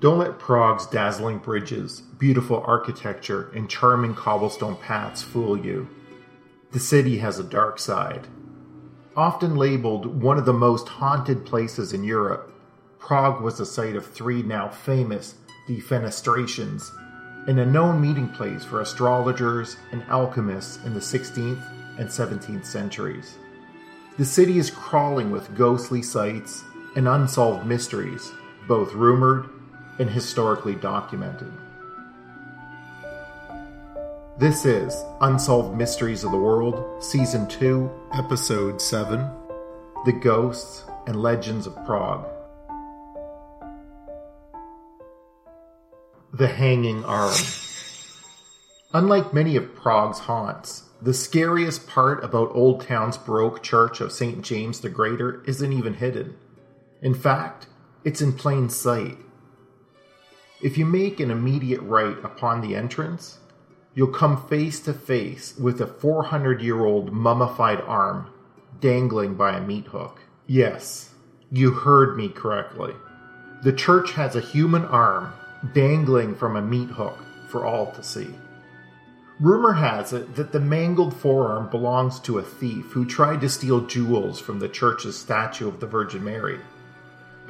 Don't let Prague's dazzling bridges, beautiful architecture, and charming cobblestone paths fool you. The city has a dark side. Often labeled one of the most haunted places in Europe, Prague was the site of three now famous defenestrations and a known meeting place for astrologers and alchemists in the 16th and 17th centuries. The city is crawling with ghostly sights and unsolved mysteries, both rumored and historically documented. This is Unsolved Mysteries of the World, Season 2, Episode 7 The Ghosts and Legends of Prague. The Hanging Arm. Unlike many of Prague's haunts, the scariest part about Old Town's Baroque church of St. James the Greater isn't even hidden. In fact, it's in plain sight. If you make an immediate right upon the entrance, you'll come face to face with a 400 year old mummified arm dangling by a meat hook. Yes, you heard me correctly. The church has a human arm dangling from a meat hook for all to see. Rumor has it that the mangled forearm belongs to a thief who tried to steal jewels from the church's statue of the Virgin Mary.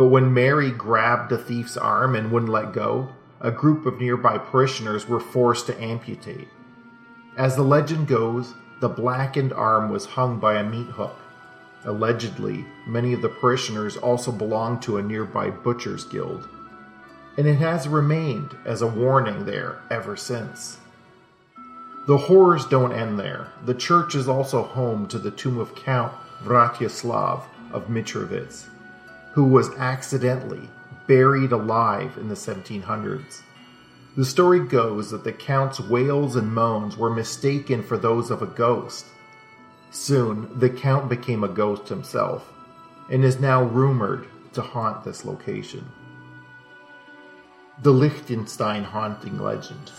But when Mary grabbed the thief's arm and wouldn't let go, a group of nearby parishioners were forced to amputate. As the legend goes, the blackened arm was hung by a meat hook. Allegedly, many of the parishioners also belonged to a nearby butcher's guild, and it has remained as a warning there ever since. The horrors don't end there. The church is also home to the tomb of Count Vratislav of Mitrovic, who was accidentally buried alive in the 1700s. The story goes that the Count's wails and moans were mistaken for those of a ghost. Soon, the Count became a ghost himself, and is now rumored to haunt this location. The Liechtenstein haunting legend.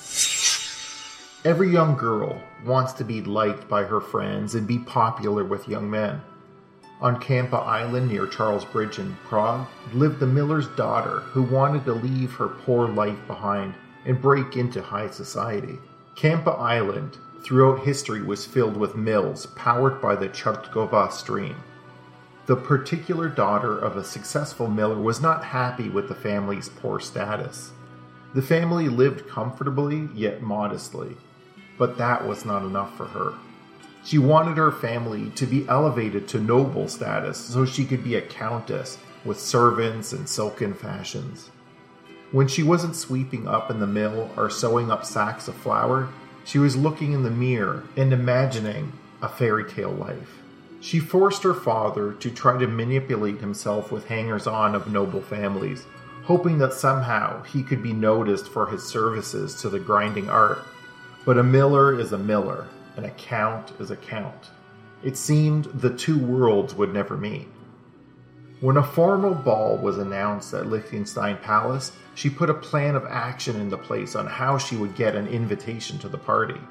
Every young girl wants to be liked by her friends and be popular with young men. On Kampa Island near Charles Bridge in Prague lived the miller's daughter who wanted to leave her poor life behind and break into high society. Kampa Island throughout history was filled with mills powered by the Chertkova stream. The particular daughter of a successful miller was not happy with the family's poor status. The family lived comfortably yet modestly, but that was not enough for her. She wanted her family to be elevated to noble status so she could be a countess with servants and silken fashions. When she wasn't sweeping up in the mill or sewing up sacks of flour, she was looking in the mirror and imagining a fairy tale life. She forced her father to try to manipulate himself with hangers on of noble families, hoping that somehow he could be noticed for his services to the grinding art. But a miller is a miller, and a count is a count. It seemed the two worlds would never meet. When a formal ball was announced at Liechtenstein Palace, she put a plan of action into place on how she would get an invitation to the party.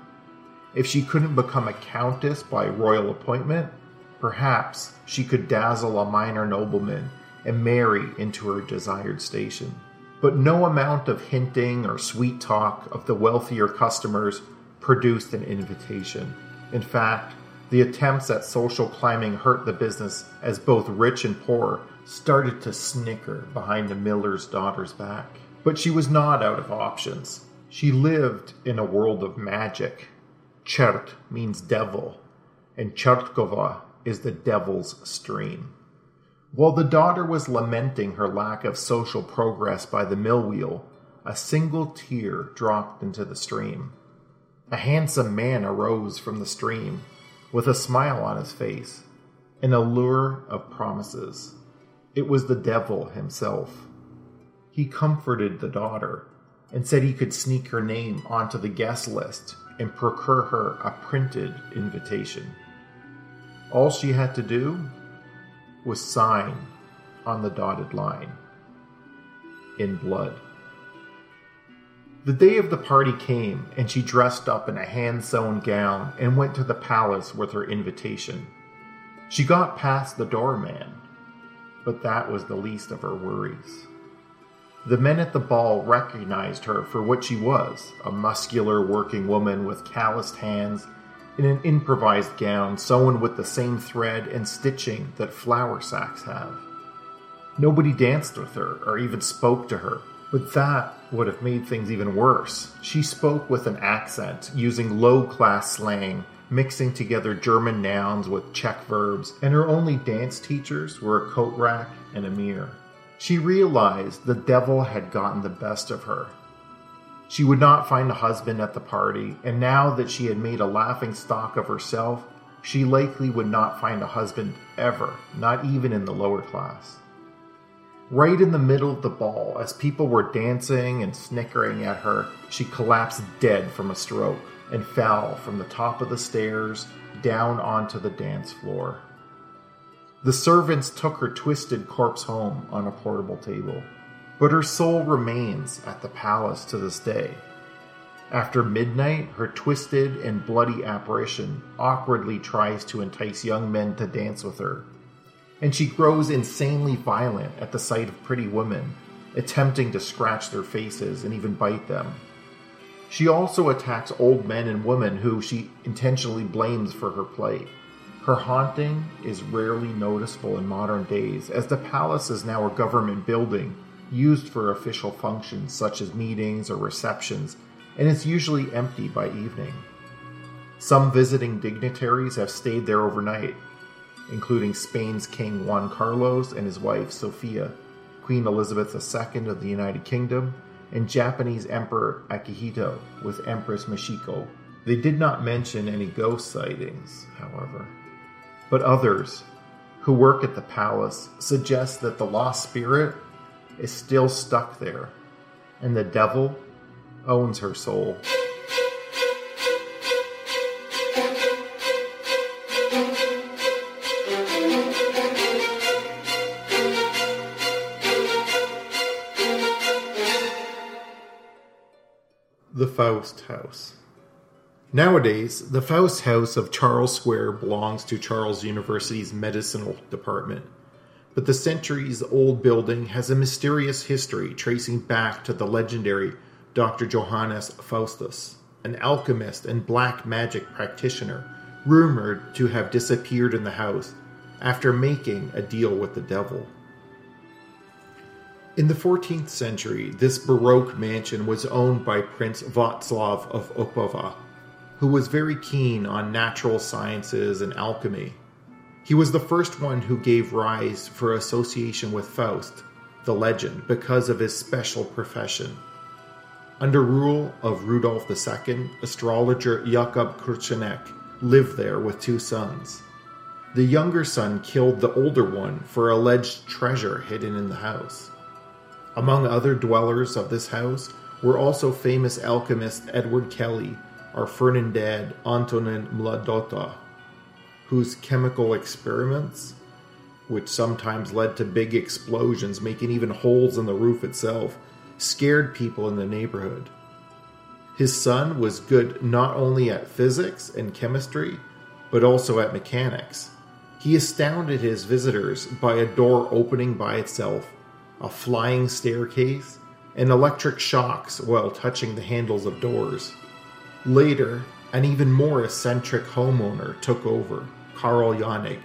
If she couldn't become a countess by royal appointment, perhaps she could dazzle a minor nobleman and marry into her desired station. But no amount of hinting or sweet talk of the wealthier customers produced an invitation. In fact, the attempts at social climbing hurt the business as both rich and poor started to snicker behind the miller's daughter's back. But she was not out of options. She lived in a world of magic. Chert means devil, and Chertkova is the devil's stream. While the daughter was lamenting her lack of social progress by the mill wheel, a single tear dropped into the stream. A handsome man arose from the stream with a smile on his face, an allure of promises. It was the devil himself. He comforted the daughter and said he could sneak her name onto the guest list and procure her a printed invitation. All she had to do was sign on the dotted line in blood. The day of the party came, and she dressed up in a hand sewn gown and went to the palace with her invitation. She got past the doorman, but that was the least of her worries. The men at the ball recognized her for what she was a muscular working woman with calloused hands in an improvised gown sewn with the same thread and stitching that flour sacks have. Nobody danced with her or even spoke to her, but that would have made things even worse. She spoke with an accent, using low class slang, mixing together German nouns with Czech verbs, and her only dance teachers were a coat rack and a mirror. She realized the devil had gotten the best of her. She would not find a husband at the party, and now that she had made a laughing stock of herself, she likely would not find a husband ever, not even in the lower class. Right in the middle of the ball, as people were dancing and snickering at her, she collapsed dead from a stroke and fell from the top of the stairs down onto the dance floor. The servants took her twisted corpse home on a portable table, but her soul remains at the palace to this day. After midnight, her twisted and bloody apparition awkwardly tries to entice young men to dance with her, and she grows insanely violent at the sight of pretty women, attempting to scratch their faces and even bite them. She also attacks old men and women who she intentionally blames for her plight. Her haunting is rarely noticeable in modern days, as the palace is now a government building used for official functions such as meetings or receptions, and is usually empty by evening. Some visiting dignitaries have stayed there overnight, including Spain's King Juan Carlos and his wife Sofia, Queen Elizabeth II of the United Kingdom, and Japanese Emperor Akihito with Empress Michiko. They did not mention any ghost sightings, however but others who work at the palace suggest that the lost spirit is still stuck there and the devil owns her soul. Faust House. Nowadays, the Faust House of Charles Square belongs to Charles University's medicinal department. But the centuries old building has a mysterious history tracing back to the legendary Dr. Johannes Faustus, an alchemist and black magic practitioner rumored to have disappeared in the house after making a deal with the devil. In the 14th century, this Baroque mansion was owned by Prince Václav of Opava, who was very keen on natural sciences and alchemy. He was the first one who gave rise for association with Faust, the legend, because of his special profession. Under rule of Rudolf II, astrologer Jakob Krusenik lived there with two sons. The younger son killed the older one for alleged treasure hidden in the house. Among other dwellers of this house were also famous alchemist Edward Kelly are Ferdinand Antonin Mladota, whose chemical experiments, which sometimes led to big explosions, making even holes in the roof itself, scared people in the neighborhood. His son was good not only at physics and chemistry, but also at mechanics. He astounded his visitors by a door opening by itself, a flying staircase, and electric shocks while touching the handles of doors. Later, an even more eccentric homeowner took over, Karl Jaenig,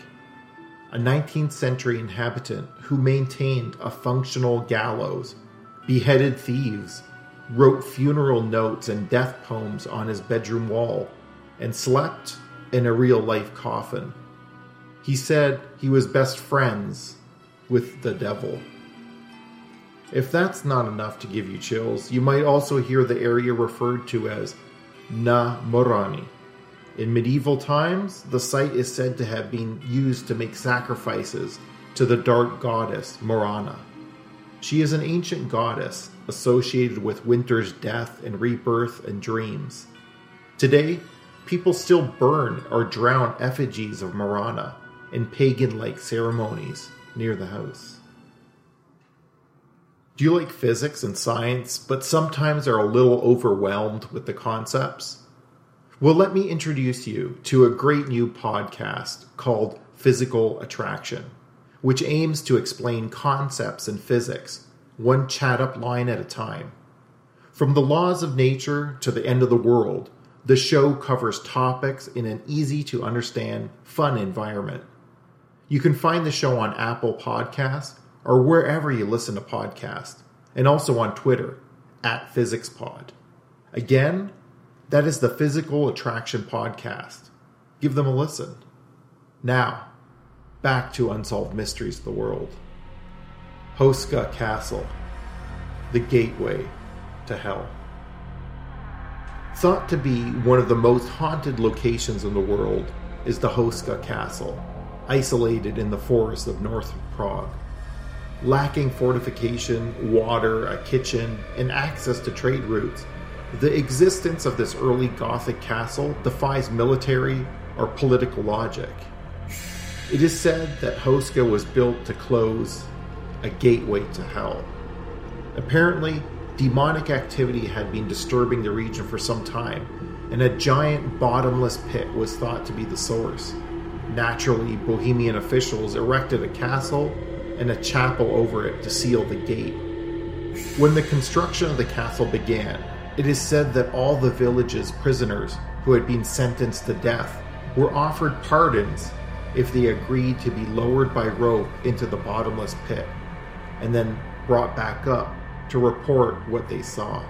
a 19th century inhabitant who maintained a functional gallows, beheaded thieves, wrote funeral notes and death poems on his bedroom wall, and slept in a real life coffin. He said he was best friends with the devil. If that's not enough to give you chills, you might also hear the area referred to as Na Morani. In medieval times, the site is said to have been used to make sacrifices to the dark goddess Morana. She is an ancient goddess associated with winter's death and rebirth and dreams. Today, people still burn or drown effigies of Morana in pagan like ceremonies near the house. Do you like physics and science, but sometimes are a little overwhelmed with the concepts? Well, let me introduce you to a great new podcast called Physical Attraction, which aims to explain concepts in physics one chat up line at a time. From the laws of nature to the end of the world, the show covers topics in an easy to understand, fun environment. You can find the show on Apple Podcasts or wherever you listen to podcasts, and also on Twitter at PhysicsPod. Again, that is the Physical Attraction Podcast. Give them a listen. Now, back to Unsolved Mysteries of the World. Houska Castle, the gateway to hell. Thought to be one of the most haunted locations in the world is the Houska Castle, isolated in the forest of North Prague. Lacking fortification, water, a kitchen, and access to trade routes, the existence of this early Gothic castle defies military or political logic. It is said that Houska was built to close a gateway to hell. Apparently, demonic activity had been disturbing the region for some time, and a giant bottomless pit was thought to be the source. Naturally, Bohemian officials erected a castle and a chapel over it to seal the gate. When the construction of the castle began, it is said that all the village's prisoners who had been sentenced to death were offered pardons if they agreed to be lowered by rope into the bottomless pit and then brought back up to report what they saw.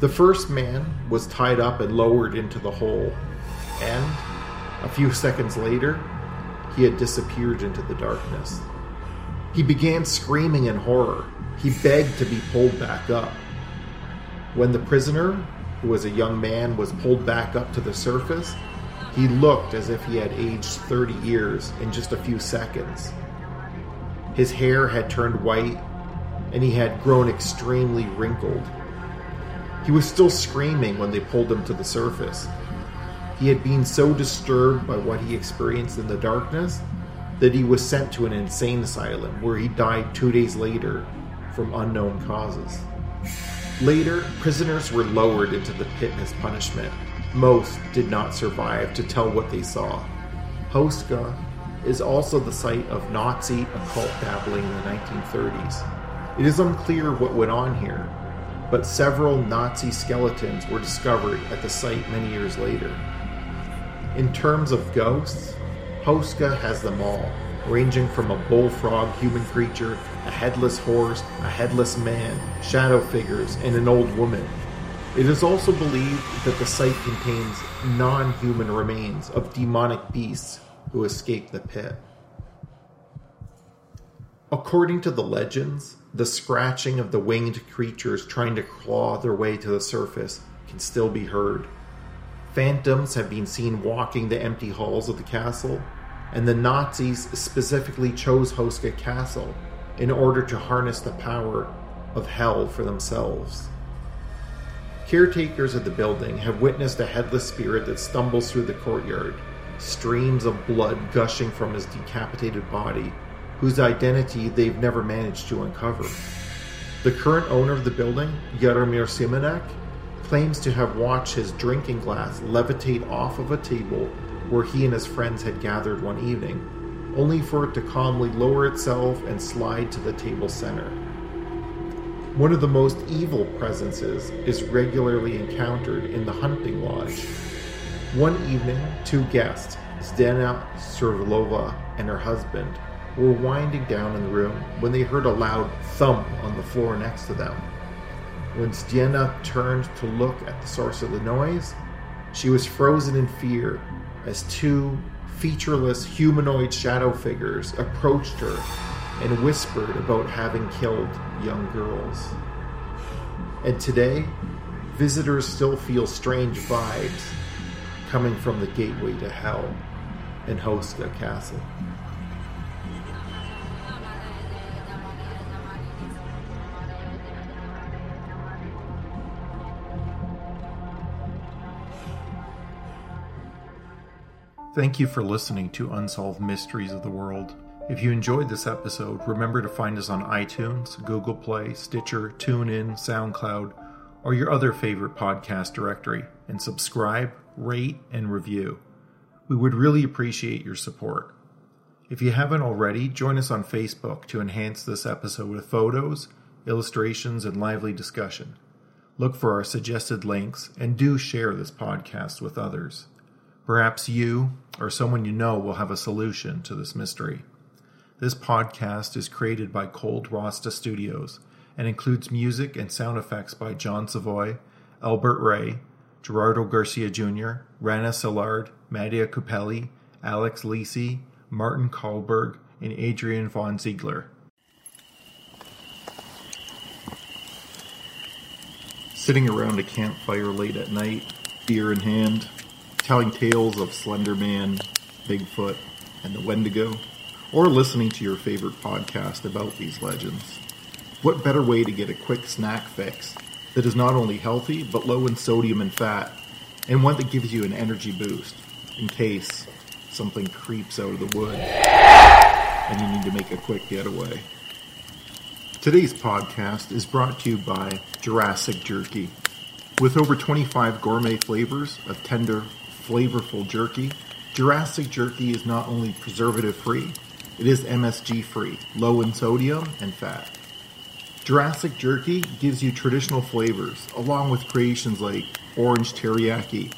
The first man was tied up and lowered into the hole, and a few seconds later, he had disappeared into the darkness. He began screaming in horror. He begged to be pulled back up. When the prisoner, who was a young man, was pulled back up to the surface, he looked as if he had aged 30 years in just a few seconds. His hair had turned white, and he had grown extremely wrinkled. He was still screaming when they pulled him to the surface. He had been so disturbed by what he experienced in the darkness that he was sent to an insane asylum where he died two days later from unknown causes. Later, prisoners were lowered into the pit as punishment. Most did not survive to tell what they saw. Houska is also the site of Nazi occult dabbling in the 1930s. It is unclear what went on here, but several Nazi skeletons were discovered at the site many years later. In terms of ghosts, Houska has them all, ranging from a bullfrog human creature, a headless horse, a headless man, shadow figures, and an old woman. It is also believed that the site contains non human remains of demonic beasts who escaped the pit. According to the legends, the scratching of the winged creatures trying to claw their way to the surface can still be heard. Phantoms have been seen walking the empty halls of the castle, and the Nazis specifically chose Houska Castle in order to harness the power of hell for themselves. Caretakers of the building have witnessed a headless spirit that stumbles through the courtyard, streams of blood gushing from his decapitated body, whose identity they've never managed to uncover. The current owner of the building, Jaromir Simonek, claims to have watched his drinking glass levitate off of a table where he and his friends had gathered one evening, only for it to calmly lower itself and slide to the table center. One of the most evil presences is regularly encountered in the hunting lodge. One evening, two guests, Zdena Servilova and her husband, were winding down in the room when they heard a loud thump on the floor next to them. When Zdena turned to look at the source of the noise, she was frozen in fear as two featureless humanoid shadow figures approached her and whispered about having killed young girls. And today, visitors still feel strange vibes coming from the gateway to hell in Houska Castle. Thank you for listening to Unsolved Mysteries of the World. If you enjoyed this episode, remember to find us on iTunes, Google Play, Stitcher, TuneIn, SoundCloud, or your other favorite podcast directory, and subscribe, rate, and review. We would really appreciate your support. If you haven't already, join us on Facebook to enhance this episode with photos, illustrations, and lively discussion. Look for our suggested links and do share this podcast with others. Perhaps you or someone you know will have a solution to this mystery. This podcast is created by Cold Rasta Studios and includes music and sound effects by John Savoy, Albert Ray, Gerardo Garcia Jr., Rana Szilard, Mattia Cupelli, Alex Lisi, Martin Kahlberg, and Adrian von Ziegler. Sitting around a campfire late at night, beer in hand, telling tales of Slender Man, Bigfoot, and the Wendigo, or listening to your favorite podcast about these legends. What better way to get a quick snack fix that is not only healthy but low in sodium and fat, and one that gives you an energy boost in case something creeps out of the wood and you need to make a quick getaway. Today's podcast is brought to you by Jurassic Jerky. With over 25 gourmet flavors of tender, flavorful jerky, Jurassic Jerky is not only preservative free, it is MSG free, low in sodium and fat. Jurassic Jerky gives you traditional flavors, along with creations like orange teriyaki,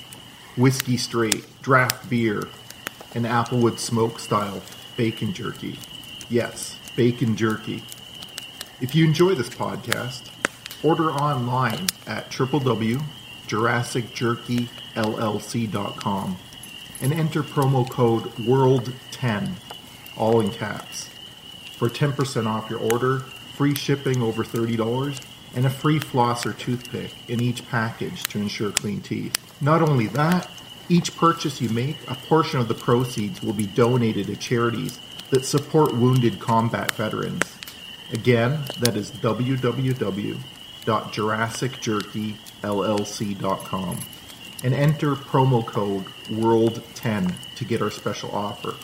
whiskey straight, draft beer, and applewood smoke style bacon jerky. Yes, bacon jerky. If you enjoy this podcast, order online at www.jurassicjerkyllc.com and enter promo code WORLD10, all in caps, for 10% off your order, free shipping over $30, and a free floss or toothpick in each package to ensure clean teeth. Not only that, each purchase you make, a portion of the proceeds will be donated to charities that support wounded combat veterans. Again, that is www.jurassicjerkyllc.com and enter promo code WORLD10 to get our special offer.